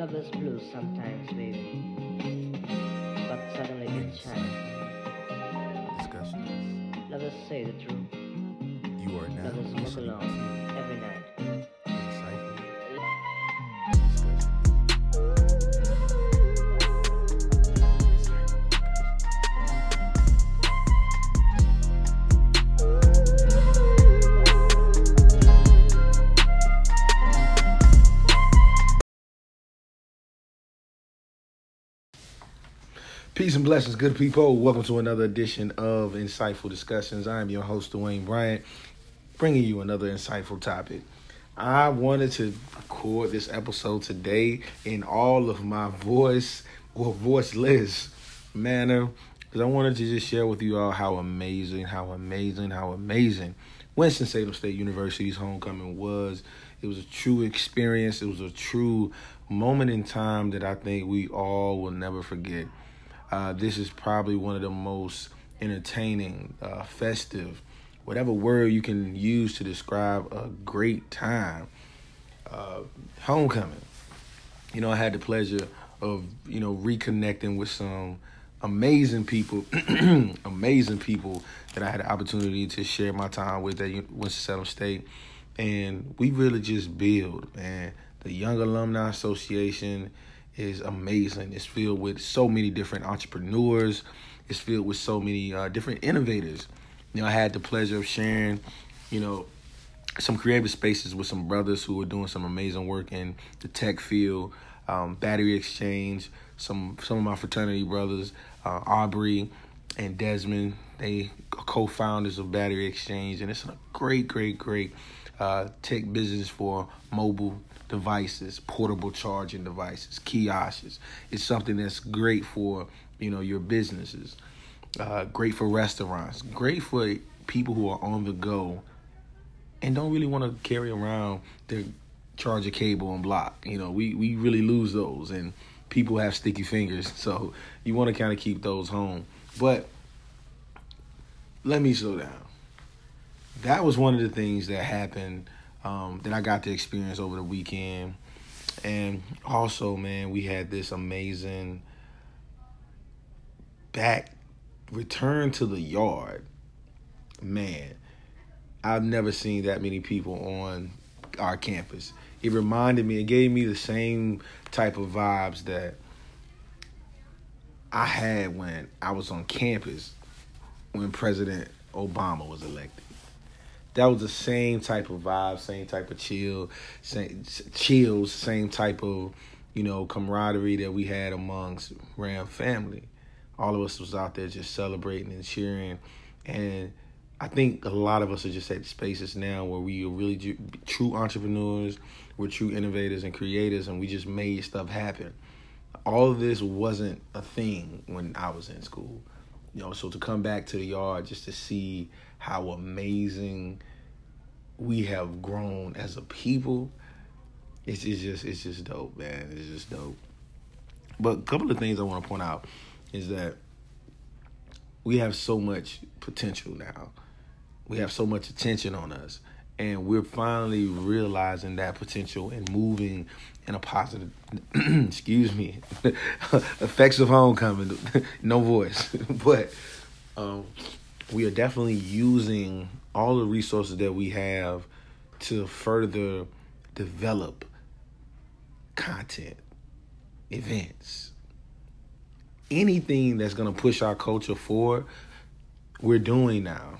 Love is blue sometimes, baby. But suddenly it shines. Discussions. Let us say the truth. You are now us walk listening every night. Peace and blessings, good people. Welcome to another edition of Insightful Discussions. I am your host, Dwayne Bryant, bringing you another insightful topic. I wanted to record this episode today in all of my voice or voiceless manner because I wanted to just share with you all how amazing, how amazing, how amazing Winston-Salem State University's homecoming was. It was a true experience. It was a true moment in time that I think we all will never forget. Uh, this is probably one of the most entertaining, uh, festive, whatever word you can use to describe a great time. Uh, homecoming. You know, I had the pleasure of you know reconnecting with some amazing people, amazing people that I had the opportunity to share my time with at Winston-Salem State, and we really just build. Man, the Young Alumni Association is amazing. It's filled with so many different entrepreneurs. It's filled with so many uh, different innovators. You know, I had the pleasure of sharing, you know, some creative spaces with some brothers who are doing some amazing work in the tech field, um, battery exchange. Some some of my fraternity brothers, uh, Aubrey and Desmond, they are co-founders of Battery Exchange, and it's a great, great, great uh, tech business for mobile devices, portable charging devices, kiosks. It's something that's great for you know your businesses, uh, great for restaurants, great for people who are on the go and don't really want to carry around their charger cable and block. You know, we we really lose those, and people have sticky fingers, so you want to kind of keep those home. But let me slow down. That was one of the things that happened um, that I got to experience over the weekend. And also, man, we had this amazing back return to the yard. Man, I've never seen that many people on our campus. It reminded me, it gave me the same type of vibes that I had when I was on campus when President Obama was elected that was the same type of vibe, same type of chill, same chills, same type of you know camaraderie that we had amongst Ram family. All of us was out there just celebrating and cheering, and I think a lot of us are just at spaces now where we are really true entrepreneurs, we're true innovators and creators, and we just made stuff happen. All of this wasn't a thing when I was in school, you know. So to come back to the yard just to see how amazing we have grown as a people. It's, it's just it's just dope, man. It's just dope. But a couple of things I want to point out is that we have so much potential now. We have so much attention on us. And we're finally realizing that potential and moving in a positive excuse me effects of homecoming no voice but um, we are definitely using all the resources that we have to further develop content, events, anything that's going to push our culture forward, we're doing now.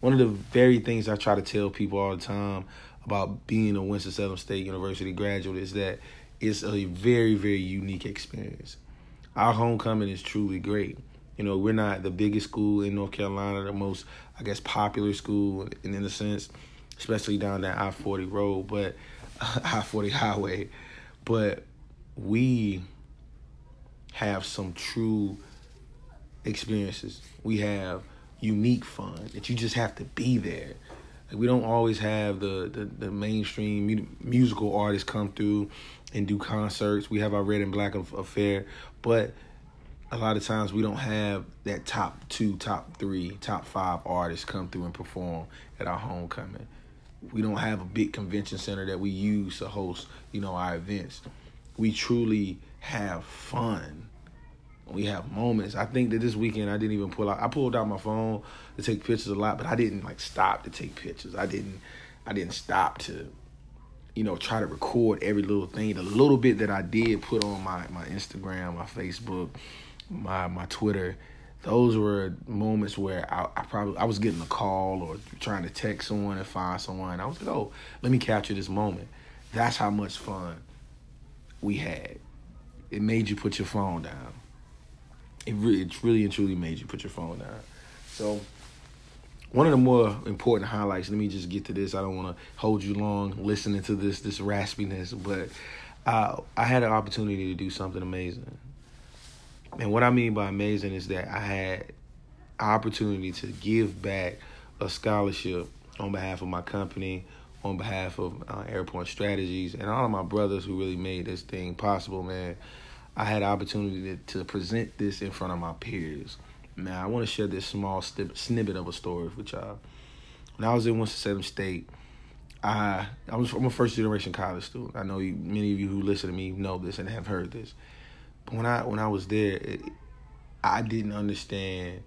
One of the very things I try to tell people all the time about being a Winston-Salem State University graduate is that it's a very, very unique experience. Our homecoming is truly great. You know, we're not the biggest school in North Carolina, the most, I guess, popular school in, in a sense, especially down that I 40 road, but I 40 highway. But we have some true experiences. We have unique fun that you just have to be there. Like we don't always have the, the, the mainstream mu- musical artists come through and do concerts. We have our Red and Black affair, but a lot of times we don't have that top two, top three, top five artists come through and perform at our homecoming. We don't have a big convention center that we use to host, you know, our events. we truly have fun. We have moments. I think that this weekend I didn't even pull out. I pulled out my phone to take pictures a lot, but I didn't like stop to take pictures. I didn't. I didn't stop to, you know, try to record every little thing. The little bit that I did put on my my Instagram, my Facebook, my my Twitter, those were moments where I, I, probably I was getting a call or trying to text someone and find someone. I was like, oh, let me capture this moment. That's how much fun we had. It made you put your phone down. It really, it really and truly made you put your phone down. So, one of the more important highlights. Let me just get to this. I don't want to hold you long listening to this this raspiness, but uh, I had an opportunity to do something amazing. And what I mean by amazing is that I had opportunity to give back a scholarship on behalf of my company, on behalf of uh, Airport Strategies, and all of my brothers who really made this thing possible, man. I had opportunity to, to present this in front of my peers. Now, I want to share this small snippet of a story with y'all. When I was in Winston-Salem State, I I was I'm a first generation college student. I know you, many of you who listen to me know this and have heard this. When I when I was there, it, I didn't understand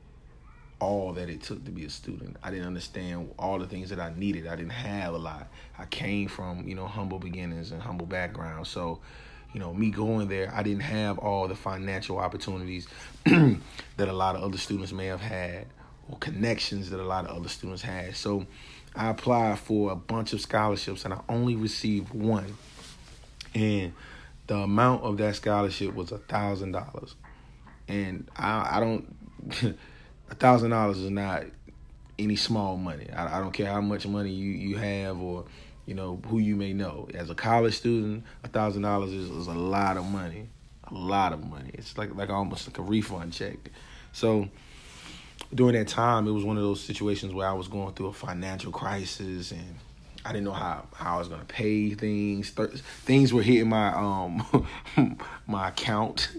all that it took to be a student. I didn't understand all the things that I needed. I didn't have a lot. I came from, you know, humble beginnings and humble background. So, you know, me going there, I didn't have all the financial opportunities that a lot of other students may have had or connections that a lot of other students had. So, I applied for a bunch of scholarships and I only received one. And the amount of that scholarship was a thousand dollars. And I I don't a thousand dollars is not any small money. I, I don't care how much money you, you have or you know who you may know. As a college student, a thousand dollars is, a lot of money, a lot of money. It's like like almost like a refund check. So during that time, it was one of those situations where I was going through a financial crisis and I didn't know how, how I was gonna pay things. Things were hitting my um my account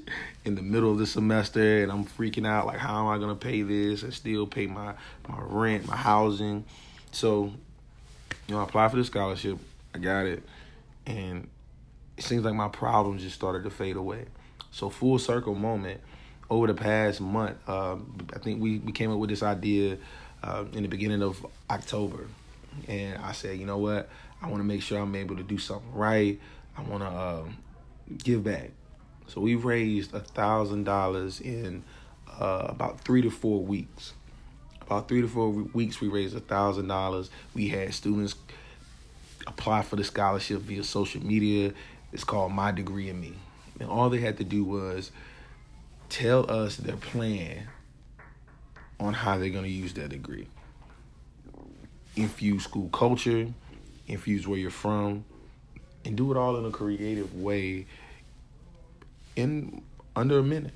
in the middle of the semester, and I'm freaking out. Like, how am I gonna pay this and still pay my my rent, my housing? So, you know, I applied for the scholarship. I got it, and it seems like my problems just started to fade away. So, full circle moment. Over the past month, uh, I think we, we came up with this idea uh, in the beginning of October and I said, you know what? I want to make sure I'm able to do something right. I want to uh, give back. So we raised a thousand dollars in uh, about three to four weeks. About three to four weeks, we raised a thousand dollars. We had students apply for the scholarship via social media. It's called My Degree in Me, and all they had to do was tell us their plan on how they're going to use that degree infuse school culture, infuse where you're from, and do it all in a creative way in under a minute,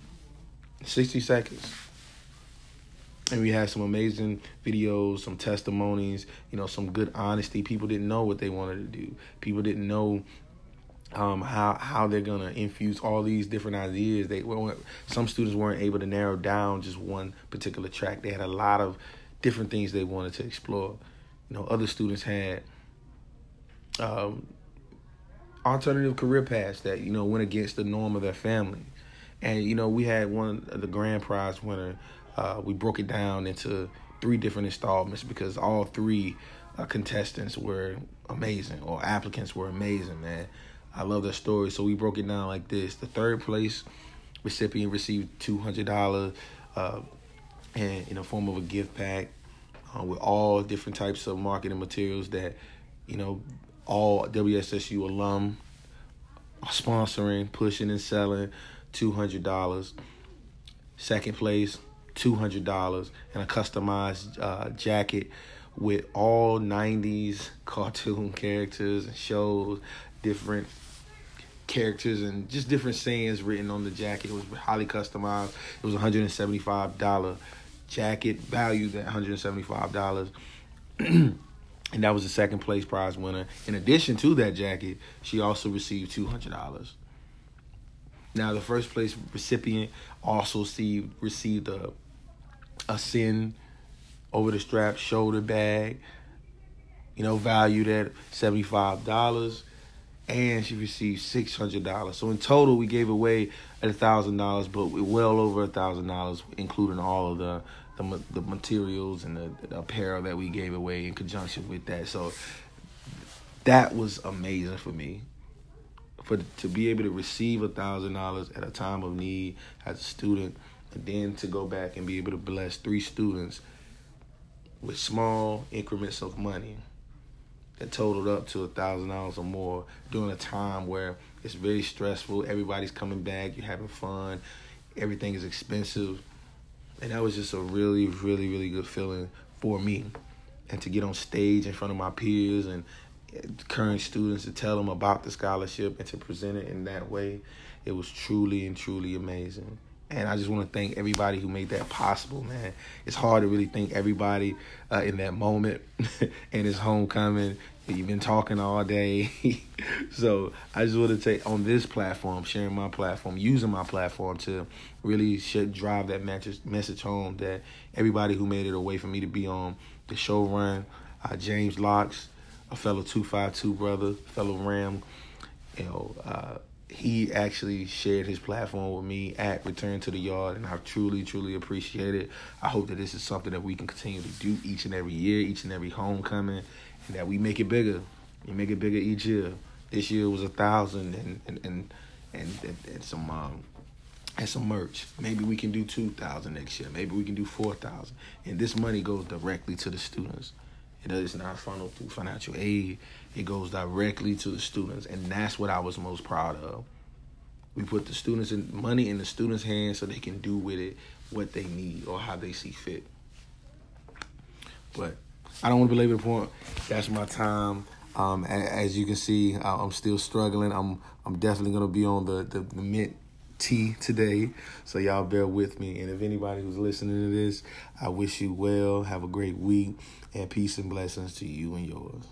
60 seconds. And we had some amazing videos, some testimonies, you know, some good honesty. People didn't know what they wanted to do. People didn't know um, how how they're gonna infuse all these different ideas. They some students weren't able to narrow down just one particular track. They had a lot of different things they wanted to explore you know, other students had um, alternative career paths that you know went against the norm of their family, and you know we had one the grand prize winner. Uh, we broke it down into three different installments because all three uh, contestants were amazing or applicants were amazing, man. I love their story. So we broke it down like this: the third place recipient received two hundred dollars, uh, in the form of a gift pack uh, with all different types of marketing materials that, you know, all WSSU alum are sponsoring, pushing, and selling $200. Second place, $200, and a customized uh, jacket with all 90s cartoon characters and shows, different characters and just different sayings written on the jacket. It was highly customized. It was $175 jacket valued at $175. and that was the second place prize winner. In addition to that jacket, she also received $200. Now, the first place recipient also received, received a, a Sin over the strap shoulder bag, you know, valued at $75. And she received six hundred dollars. So in total, we gave away a thousand dollars, but well over a thousand dollars, including all of the the, the materials and the, the apparel that we gave away in conjunction with that. So that was amazing for me. For to be able to receive a thousand dollars at a time of need as a student, and then to go back and be able to bless three students with small increments of money that totaled up to a thousand dollars or more during a time where it's very stressful. Everybody's coming back, you're having fun, everything is expensive. And that was just a really, really, really good feeling for me. And to get on stage in front of my peers and uh, current students to tell them about the scholarship and to present it in that way, it was truly and truly amazing. And I just want to thank everybody who made that possible, man. It's hard to really thank everybody uh, in that moment and it's homecoming. You've been talking all day. so I just want to take on this platform, sharing my platform, using my platform to really should drive that message, message home that everybody who made it a way for me to be on the show run, uh, James Locks, a fellow 252 brother, fellow Ram, you know, uh, he actually shared his platform with me at Return to the Yard, and I truly, truly appreciate it. I hope that this is something that we can continue to do each and every year, each and every homecoming, and that we make it bigger. We make it bigger each year. This year was a thousand and and and and, and, some um, and some merch. Maybe we can do two thousand next year. Maybe we can do four thousand. And this money goes directly to the students. It is not funneled through financial aid. It goes directly to the students, and that's what I was most proud of. We put the students in money in the students' hands so they can do with it what they need or how they see fit. But I don't want to belabor the point. That's my time. Um, as you can see, I'm still struggling. I'm I'm definitely gonna be on the the, the mint tea today, so y'all bear with me. And if anybody who's listening to this, I wish you well. Have a great week, and peace and blessings to you and yours.